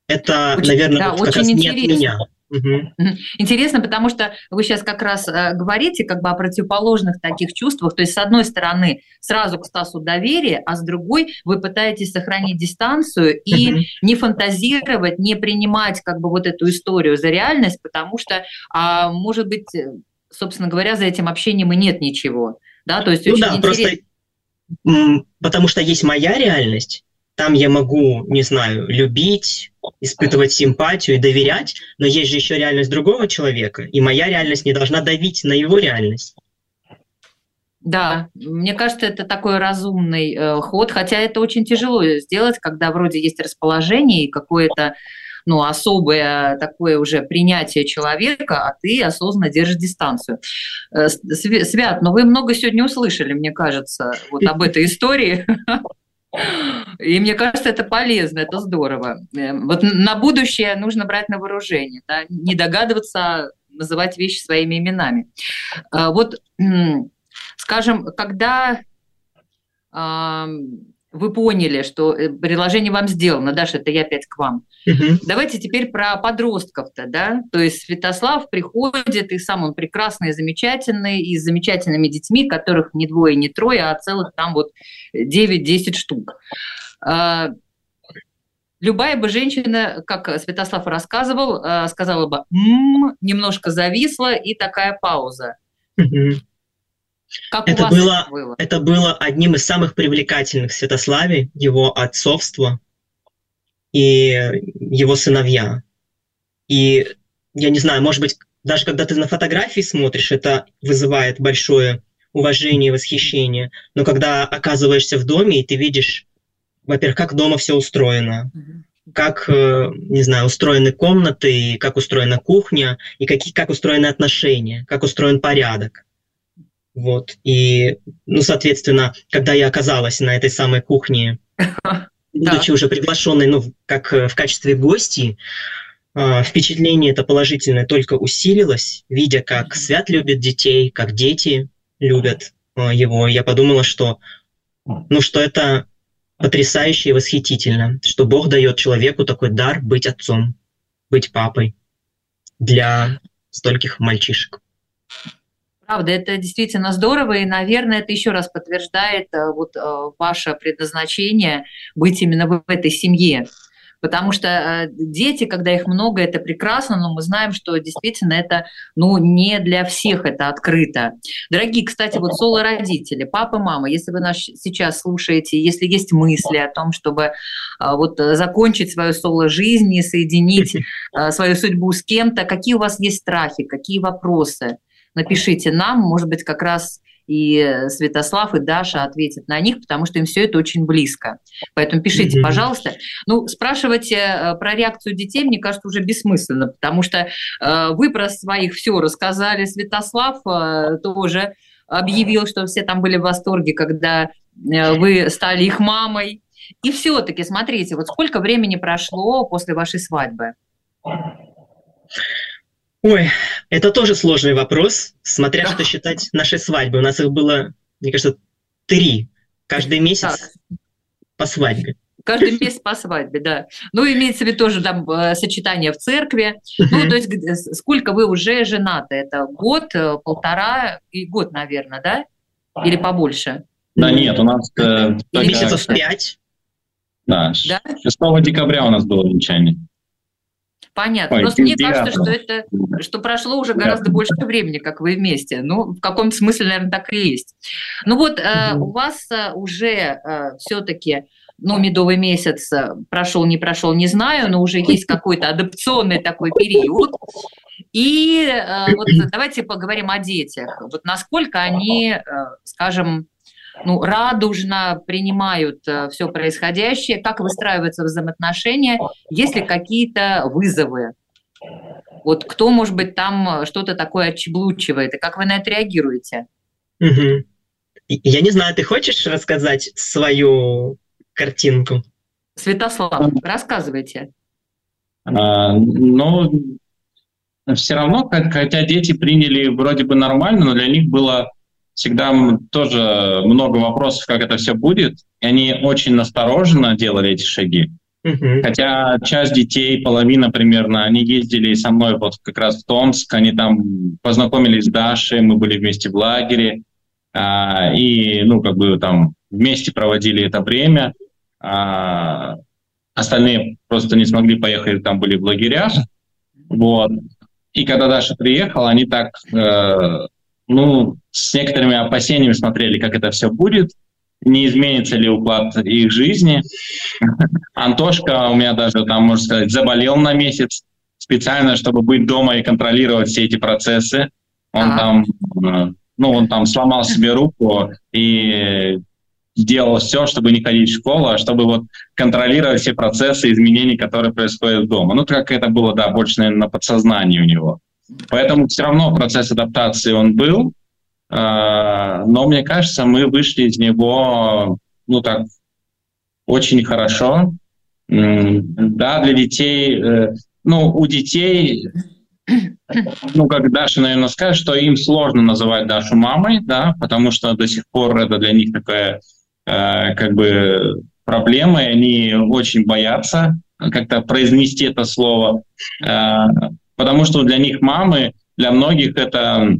Это, очень, наверное, да, вот как раз интересно. не от меня. Угу. Интересно, потому что вы сейчас как раз э, говорите как бы о противоположных таких чувствах. То есть, с одной стороны, сразу к Стасу доверие, а с другой вы пытаетесь сохранить дистанцию и угу. не фантазировать, не принимать как бы вот эту историю за реальность, потому что, а, может быть, э, собственно говоря, за этим общением и нет ничего. Да, то есть ну очень да, интересно. просто потому что есть моя реальность, там я могу, не знаю, любить, испытывать симпатию и доверять, но есть же еще реальность другого человека, и моя реальность не должна давить на его реальность. Да, мне кажется, это такой разумный э, ход, хотя это очень тяжело сделать, когда вроде есть расположение и какое-то ну, особое такое уже принятие человека, а ты осознанно держишь дистанцию. Э, Свят, но ну вы много сегодня услышали, мне кажется, вот об этой истории. И мне кажется, это полезно, это здорово. Э, вот на будущее нужно брать на вооружение, да? не догадываться а называть вещи своими именами. Э, вот, скажем, когда вы поняли, что э, приложение вам сделано, Даша, это я опять к вам. Угу. Давайте теперь про подростков-то, да, то есть Святослав приходит, и сам он прекрасный, замечательный, и с замечательными детьми, которых не двое, не трое, а целых там вот 9-10 штук. А, любая бы женщина, как Святослав рассказывал, а, сказала бы «м-м», немножко зависла, и такая пауза. Угу. Как это, было, было? это было одним из самых привлекательных Святославе, его отцовство и его сыновья. И я не знаю, может быть, даже когда ты на фотографии смотришь, это вызывает большое уважение и восхищение. Но когда оказываешься в доме, и ты видишь, во-первых, как дома все устроено, как, э, не знаю, устроены комнаты, как устроена кухня, и какие, как устроены отношения, как устроен порядок. Вот. И, ну, соответственно, когда я оказалась на этой самой кухне, будучи уже приглашенной, ну, как э, в качестве гости, а, впечатление это положительное только усилилось, видя, как Свят любит детей, как дети любят а, его. Я подумала, что, ну, что это потрясающе и восхитительно, что Бог дает человеку такой дар быть отцом, быть папой для стольких мальчишек. Правда, это действительно здорово, и, наверное, это еще раз подтверждает э, вот э, ваше предназначение быть именно в этой семье. Потому что э, дети, когда их много, это прекрасно, но мы знаем, что действительно это ну, не для всех это открыто. Дорогие, кстати, вот соло-родители, папа, мама, если вы нас сейчас слушаете, если есть мысли о том, чтобы вот закончить свою соло-жизнь и соединить свою судьбу с кем-то, какие у вас есть страхи, какие вопросы? Напишите нам, может быть, как раз и Святослав, и Даша ответят на них, потому что им все это очень близко. Поэтому пишите, mm-hmm. пожалуйста. Ну, спрашивать э, про реакцию детей, мне кажется, уже бессмысленно, потому что э, вы про своих все рассказали, Святослав э, тоже объявил, что все там были в восторге, когда вы стали их мамой. И все-таки, смотрите, вот сколько времени прошло после вашей свадьбы? Ой, это тоже сложный вопрос, смотря что считать нашей свадьбы. У нас их было, мне кажется, три. Каждый месяц так. по свадьбе. Каждый месяц по свадьбе, да. Ну, имеется в виду тоже там э, сочетание в церкви. Ну, то есть сколько вы уже женаты? Это год, э, полтора и год, наверное, да? Или побольше? Да нет, у нас... Э, месяцев пять. Да, да, 6 декабря у нас было венчание. Понятно. Ой, Просто мне кажется, что это что прошло уже гораздо больше времени, как вы вместе. Ну, в каком-то смысле, наверное, так и есть. Ну вот э, у вас э, уже э, все-таки ну, медовый месяц э, прошел, не прошел, не знаю, но уже есть какой-то адапционный такой период. И э, вот давайте поговорим о детях. Вот насколько они, э, скажем, ну, радужно принимают э, все происходящее, как выстраиваются взаимоотношения, есть ли какие-то вызовы. Вот кто, может быть, там что-то такое отчеблучивает, и как вы на это реагируете? Угу. Я не знаю, ты хочешь рассказать свою картинку? Святослав, рассказывайте. А, ну, все равно, хотя дети приняли вроде бы нормально, но для них было всегда тоже много вопросов, как это все будет. И они очень настороженно делали эти шаги. Uh-huh. Хотя часть детей, половина примерно, они ездили со мной вот как раз в Томск, они там познакомились с Дашей, мы были вместе в лагере, а, и, ну, как бы там вместе проводили это время. А, остальные просто не смогли поехать, там были в лагерях. Вот. И когда Даша приехала, они так э, ну, с некоторыми опасениями смотрели, как это все будет, не изменится ли уклад их жизни. Антошка у меня даже, там, можно сказать, заболел на месяц специально, чтобы быть дома и контролировать все эти процессы. Он а. там э, ну, он там сломал себе руку и делал все, чтобы не ходить в школу, а чтобы вот контролировать все процессы изменений, которые происходят дома. Ну, как это было, да, больше, наверное, на подсознании у него. Поэтому все равно процесс адаптации он был, но мне кажется, мы вышли из него, ну так, очень хорошо. Да, для детей, э, ну, у детей, ну, как Даша, наверное, скажет, что им сложно называть Дашу мамой, да, потому что до сих пор это для них такая, э, как бы, проблема, и они очень боятся как-то произнести это слово, э, потому что для них мамы, для многих это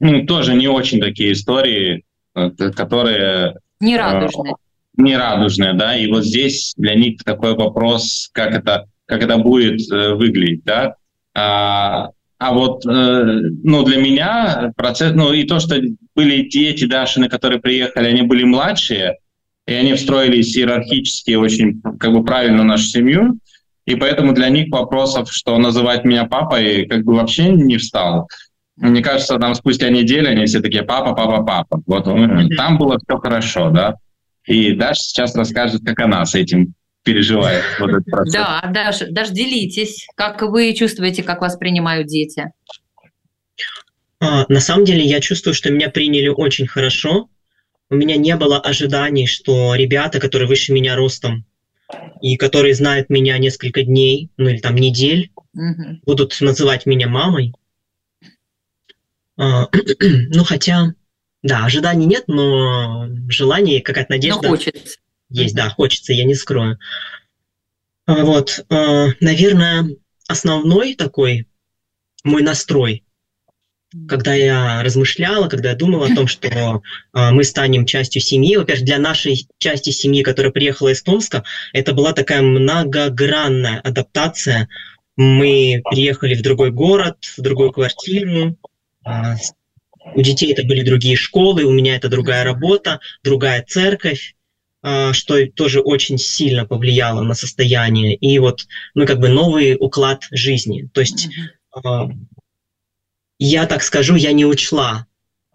ну, тоже не очень такие истории, которые... Нерадужные нерадужная, да, и вот здесь для них такой вопрос, как это, как это будет э, выглядеть, да. А, а вот, э, ну, для меня процесс, ну, и то, что были дети Дашины, которые приехали, они были младшие, и они встроились иерархически очень, как бы, правильно в нашу семью, и поэтому для них вопросов, что называть меня папой, как бы вообще не встал. Мне кажется, там спустя неделю они все такие папа, папа, папа. Вот там было все хорошо, да. И Даша сейчас расскажет, как она с этим переживает вот этот процесс. Да, Даша, Даш, делитесь, как вы чувствуете, как вас принимают дети? А, на самом деле я чувствую, что меня приняли очень хорошо. У меня не было ожиданий, что ребята, которые выше меня ростом и которые знают меня несколько дней, ну или там недель, угу. будут называть меня мамой. А, ну хотя да, ожиданий нет, но желание, какая-то надежда. Но хочется. Есть, да, хочется, я не скрою. А, вот, а, наверное, основной такой мой настрой, когда я размышляла, когда я думала о том, что мы станем частью семьи. Во-первых, для нашей части семьи, которая приехала из Томска, это была такая многогранная адаптация. Мы приехали в другой город, в другую квартиру, у детей это были другие школы, у меня это другая работа, другая церковь, а, что тоже очень сильно повлияло на состояние. И вот, ну, как бы новый уклад жизни. То есть, а, я так скажу, я не учла,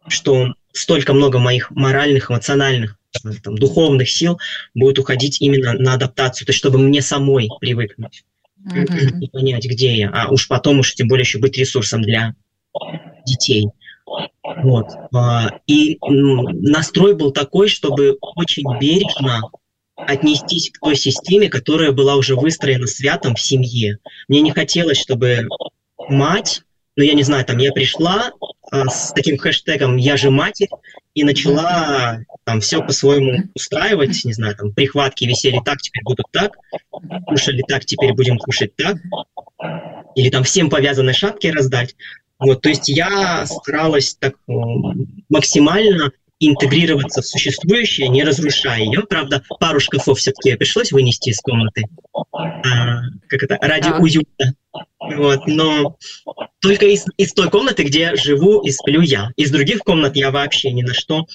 что столько много моих моральных, эмоциональных, там, духовных сил будет уходить именно на адаптацию, то есть чтобы мне самой привыкнуть mm-hmm. и понять, где я, а уж потом уж тем более еще быть ресурсом для детей. Вот. А, и настрой был такой, чтобы очень бережно отнестись к той системе, которая была уже выстроена святом в семье. Мне не хотелось, чтобы мать, ну я не знаю, там я пришла а, с таким хэштегом «я же матерь» и начала там все по-своему устраивать, не знаю, там прихватки висели так, теперь будут так, кушали так, теперь будем кушать так, или там всем повязанные шапки раздать. Вот, то есть я старалась так э, максимально интегрироваться в существующее, не разрушая ее. Правда, пару шкафов все-таки пришлось вынести из комнаты, а, как это, ради так. уюта. Вот, но только из, из той комнаты, где живу и сплю я. Из других комнат я вообще ни на что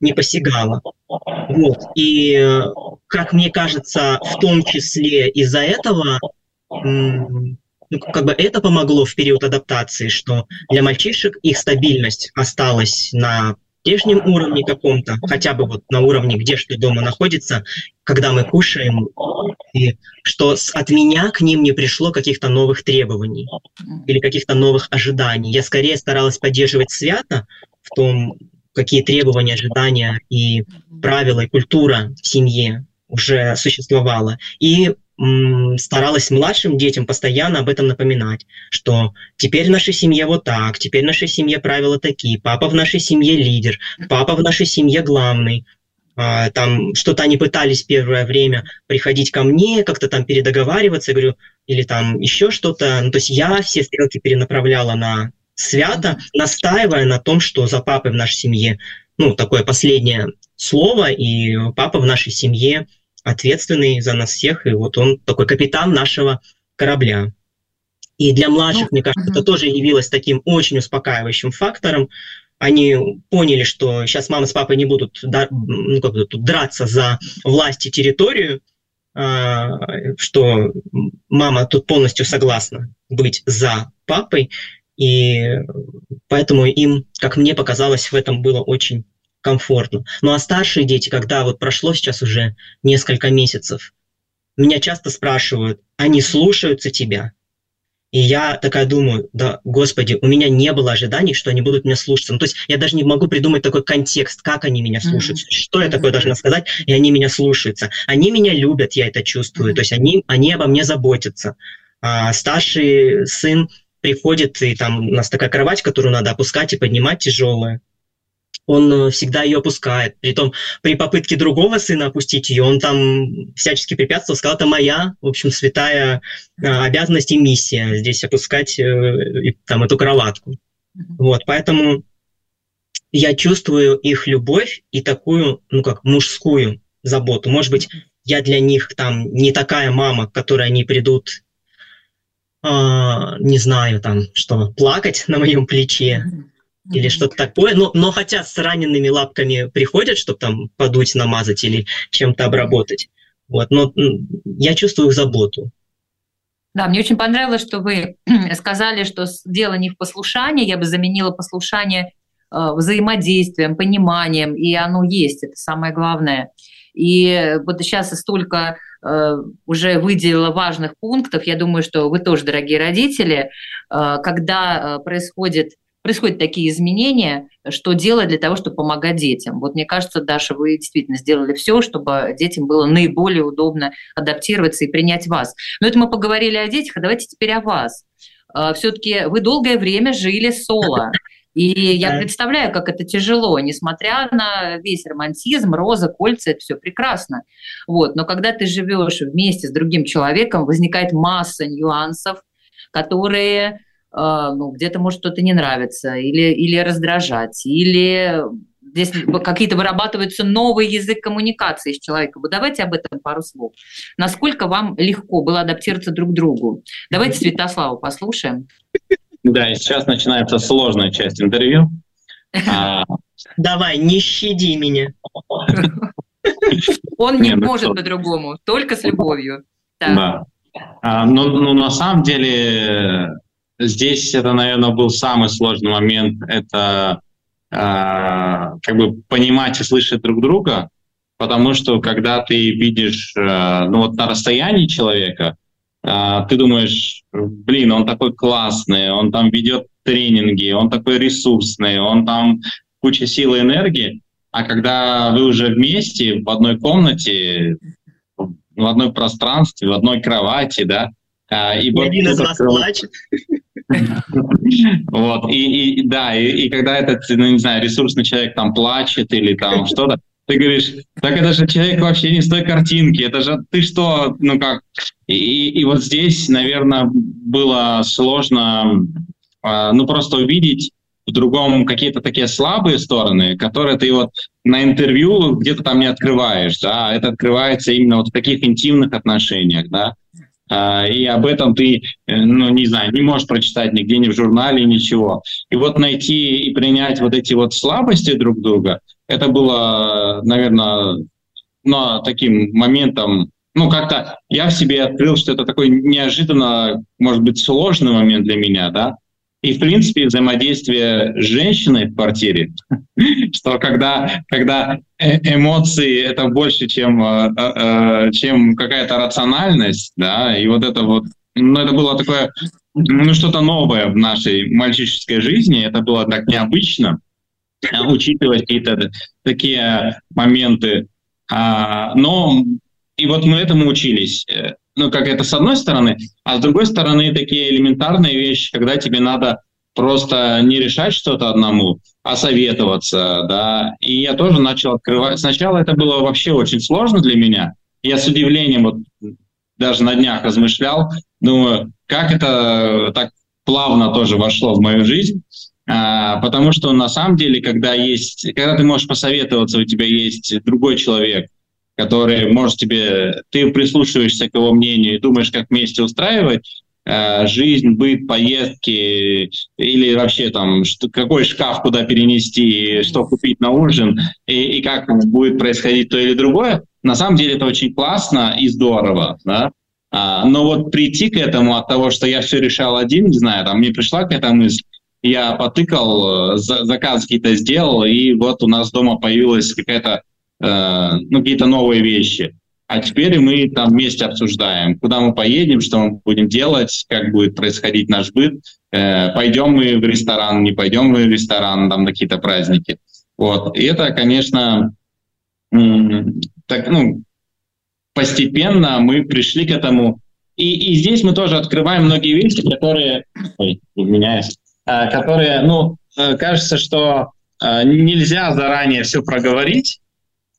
не посягала. Вот, и, э, как мне кажется, в том числе из-за этого как бы это помогло в период адаптации, что для мальчишек их стабильность осталась на прежнем уровне каком-то, хотя бы вот на уровне, где что дома находится, когда мы кушаем, и что от меня к ним не пришло каких-то новых требований или каких-то новых ожиданий. Я скорее старалась поддерживать свято в том, какие требования, ожидания и правила, и культура в семье уже существовала. И старалась младшим детям постоянно об этом напоминать, что теперь в нашей семье вот так, теперь в нашей семье правила такие, папа в нашей семье лидер, папа в нашей семье главный. А, там что-то они пытались первое время приходить ко мне, как-то там передоговариваться, говорю, или там еще что-то. Ну, то есть я все стрелки перенаправляла на свято, настаивая на том, что за папой в нашей семье, ну, такое последнее слово, и папа в нашей семье – ответственный за нас всех, и вот он такой капитан нашего корабля. И для младших, ну, мне кажется, угу. это тоже явилось таким очень успокаивающим фактором. Они поняли, что сейчас мама с папой не будут ну, как бы, драться за власть и территорию, а, что мама тут полностью согласна быть за папой, И поэтому им, как мне показалось, в этом было очень комфортно. Ну а старшие дети, когда вот прошло сейчас уже несколько месяцев, меня часто спрашивают, они слушаются тебя? И я такая думаю, да, господи, у меня не было ожиданий, что они будут меня слушаться. Ну, то есть я даже не могу придумать такой контекст, как они меня слушают, mm-hmm. что я такое должна сказать, и они меня слушаются. Они меня любят, я это чувствую, mm-hmm. то есть они, они обо мне заботятся. А старший сын приходит, и там у нас такая кровать, которую надо опускать и поднимать тяжелая он э, всегда ее опускает. Притом при попытке другого сына опустить ее, он там всячески препятствовал, сказал, это моя, в общем, святая э, обязанность и миссия здесь опускать э, там эту кроватку. Вот, поэтому я чувствую их любовь и такую, ну как, мужскую заботу. Может быть, я для них там не такая мама, к которой они придут, э, не знаю, там, что, плакать на моем плече, или что-то такое. Но, но хотя с ранеными лапками приходят, чтобы там подуть, намазать или чем-то обработать. Вот, но я чувствую их заботу. Да, мне очень понравилось, что вы сказали, что дело не в послушании, я бы заменила послушание э, взаимодействием, пониманием, и оно есть, это самое главное. И вот сейчас столько э, уже выделила важных пунктов, я думаю, что вы тоже, дорогие родители, э, когда происходит происходят такие изменения, что делать для того, чтобы помогать детям. Вот мне кажется, Даша, вы действительно сделали все, чтобы детям было наиболее удобно адаптироваться и принять вас. Но это мы поговорили о детях, а давайте теперь о вас. А, Все-таки вы долгое время жили соло. И я представляю, как это тяжело, несмотря на весь романтизм, роза, кольца, это все прекрасно. Вот. Но когда ты живешь вместе с другим человеком, возникает масса нюансов, которые ну, где-то может что-то не нравится, или, или раздражать, или здесь какие-то вырабатываются новый язык коммуникации с человеком. Вот давайте об этом пару слов. Насколько вам легко было адаптироваться друг к другу? Давайте Святославу послушаем. Да, и сейчас начинается сложная часть интервью. А, Давай, не щади меня. Он не ну может по-другому, только с любовью. Да. А, но ну, ну, на самом деле Здесь это, наверное, был самый сложный момент. Это э, как бы понимать и слышать друг друга, потому что когда ты видишь, э, ну вот на расстоянии человека, э, ты думаешь, блин, он такой классный, он там ведет тренинги, он такой ресурсный, он там куча силы и энергии, а когда вы уже вместе в одной комнате, в одной пространстве, в одной кровати, да, и, и один из вас плачет. Вот, и, и да, и, и когда этот, ну, не знаю, ресурсный человек там плачет или там что-то, ты говоришь, так это же человек вообще не с той картинки, это же ты что, ну как. И, и вот здесь, наверное, было сложно, э, ну просто увидеть в другом какие-то такие слабые стороны, которые ты вот на интервью где-то там не открываешь, да, это открывается именно вот в таких интимных отношениях, да, а, и об этом ты, э, ну, не знаю, не можешь прочитать нигде, ни в журнале, ничего. И вот найти и принять вот эти вот слабости друг друга, это было, наверное, ну, таким моментом, ну, как-то я в себе открыл, что это такой неожиданно, может быть, сложный момент для меня, да, и, в принципе, взаимодействие с женщиной в квартире, что когда, когда э, эмоции — это больше, чем, э, э, чем какая-то рациональность, да, и вот это вот, ну, это было такое, ну, что-то новое в нашей мальчишеской жизни, это было так необычно, учитывать какие-то такие моменты. А, но и вот мы этому учились ну, как это с одной стороны, а с другой стороны такие элементарные вещи, когда тебе надо просто не решать что-то одному, а советоваться, да. И я тоже начал открывать. Сначала это было вообще очень сложно для меня. Я с удивлением вот даже на днях размышлял, думаю, как это так плавно тоже вошло в мою жизнь. А, потому что на самом деле, когда есть, когда ты можешь посоветоваться, у тебя есть другой человек, который может тебе, ты прислушиваешься к его мнению и думаешь, как вместе устраивать э, жизнь, быт, поездки или вообще там что, какой шкаф куда перенести, что купить на ужин и, и как будет происходить то или другое. На самом деле это очень классно и здорово, да. А, но вот прийти к этому от того, что я все решал один, не знаю, там мне пришла какая-то мысль, я потыкал, э, заказ какие-то сделал, и вот у нас дома появилась какая-то, ну, какие-то новые вещи. А теперь мы там вместе обсуждаем, куда мы поедем, что мы будем делать, как будет происходить наш быт, э, пойдем мы в ресторан, не пойдем мы в ресторан, там какие-то праздники. Вот. И это, конечно, так, ну, постепенно мы пришли к этому. И, и здесь мы тоже открываем многие вещи, которые, ой, извиняюсь, э, которые, ну, э, кажется, что э, нельзя заранее все проговорить,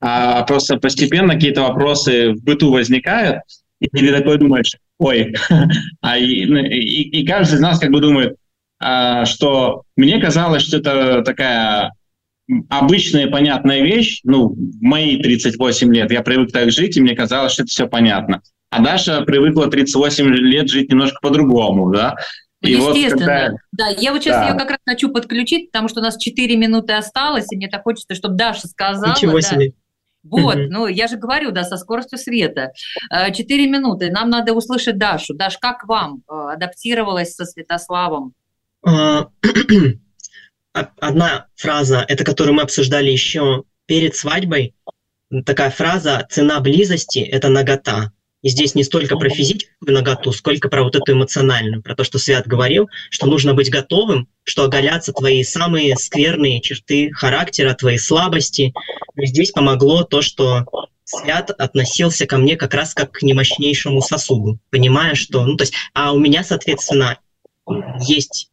а просто постепенно какие-то вопросы в быту возникают, и ты такой думаешь, ой, а и, ну, и, и каждый из нас как бы думает, а, что мне казалось, что это такая обычная понятная вещь, ну, в мои 38 лет я привык так жить, и мне казалось, что это все понятно. А Даша привыкла 38 лет жить немножко по-другому, да? И Естественно. Вот когда... Да, я вот сейчас да. ее как раз хочу подключить, потому что у нас 4 минуты осталось, и мне так хочется, чтобы Даша сказала. Ничего себе. Да. Вот, ну я же говорю, да, со скоростью света. Э, четыре минуты, нам надо услышать Дашу. Даш, как вам э, адаптировалась со Святославом? А, одна фраза, это которую мы обсуждали еще перед свадьбой, такая фраза «цена близости – это нагота». И здесь не столько про физическую наготу, сколько про вот эту эмоциональную, про то, что Свят говорил, что нужно быть готовым, что оголятся твои самые скверные черты характера, твои слабости. И здесь помогло то, что Свят относился ко мне как раз как к немощнейшему сосуду, понимая, что, ну, то есть, а у меня, соответственно, есть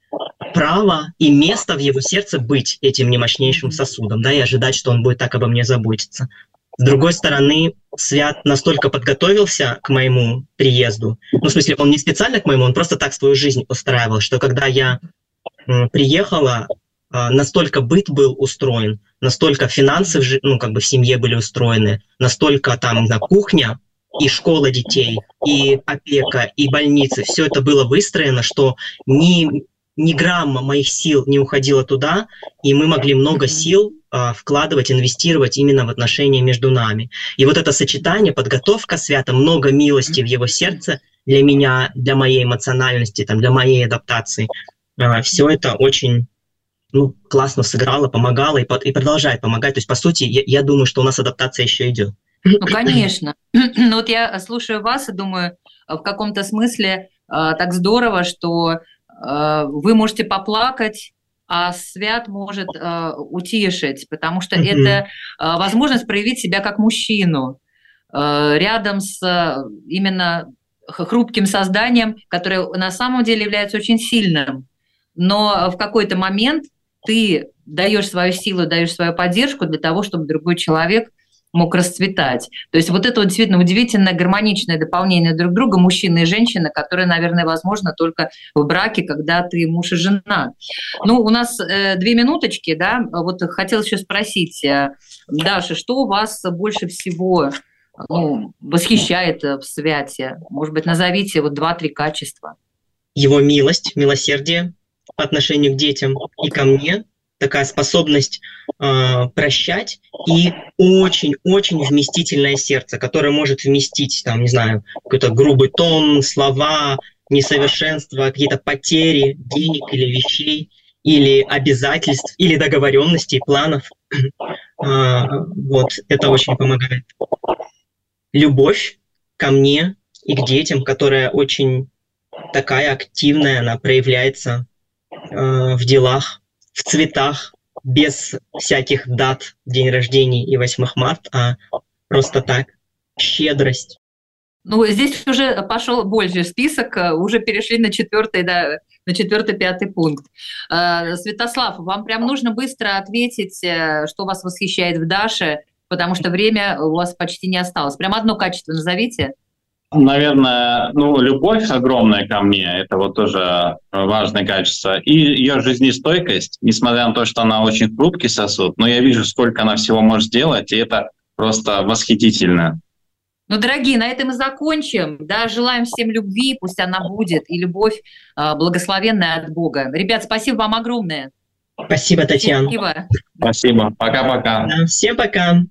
право и место в его сердце быть этим немощнейшим сосудом, да, и ожидать, что он будет так обо мне заботиться. С другой стороны, Свят настолько подготовился к моему приезду, ну, в смысле, он не специально к моему, он просто так свою жизнь устраивал, что когда я приехала, а, настолько быт был устроен, настолько финансы в, ну, как бы в семье были устроены, настолько там на кухня и школа детей, и опека, и больницы, все это было выстроено, что ни, ни грамма моих сил не уходило туда, и мы могли много сил вкладывать, инвестировать именно в отношения между нами. И вот это сочетание, подготовка свята, много милости в его сердце для меня, для моей эмоциональности, там, для моей адаптации, а, все это очень ну, классно сыграло, помогало и, и продолжает помогать. То есть, по сути, я, я думаю, что у нас адаптация еще идет. Ну, конечно. Ну, вот я слушаю вас и думаю, в каком-то смысле э, так здорово, что э, вы можете поплакать, а свят может э, утешить, потому что mm-hmm. это э, возможность проявить себя как мужчину э, рядом с именно хрупким созданием, которое на самом деле является очень сильным. Но в какой-то момент ты даешь свою силу, даешь свою поддержку для того, чтобы другой человек мог расцветать. То есть вот это вот действительно удивительное гармоничное дополнение друг друга мужчины и женщины, которое, наверное, возможно только в браке, когда ты муж и жена. Ну, у нас э, две минуточки, да, вот хотел еще спросить, э, Даша, что у вас больше всего ну, восхищает в святе? Может быть, назовите вот два-три качества. Его милость, милосердие по отношению к детям и ко мне, такая способность э, прощать и очень-очень вместительное сердце, которое может вместить, там, не знаю, какой-то грубый тон, слова, несовершенства, какие-то потери денег или вещей, или обязательств, или договоренностей, планов. Э, вот, это очень помогает. Любовь ко мне и к детям, которая очень такая активная, она проявляется э, в делах, в цветах, без всяких дат, день рождения и 8 марта, а просто так, щедрость. Ну, здесь уже пошел больше список, э, уже перешли на четвертый, да, на четвертый, пятый пункт. Э, Святослав, вам прям нужно быстро ответить, э, что вас восхищает в Даше, потому что время у вас почти не осталось. Прям одно качество назовите. Наверное, ну, любовь огромная ко мне, это вот тоже важное качество. И ее жизнестойкость, несмотря на то, что она очень хрупкий сосуд, но я вижу, сколько она всего может сделать, и это просто восхитительно. Ну, дорогие, на этом и закончим. Да, желаем всем любви, пусть она будет, и любовь э, благословенная от Бога. Ребят, спасибо вам огромное. Спасибо, Татьяна. Спасибо. Спасибо. Пока-пока. Да, всем пока.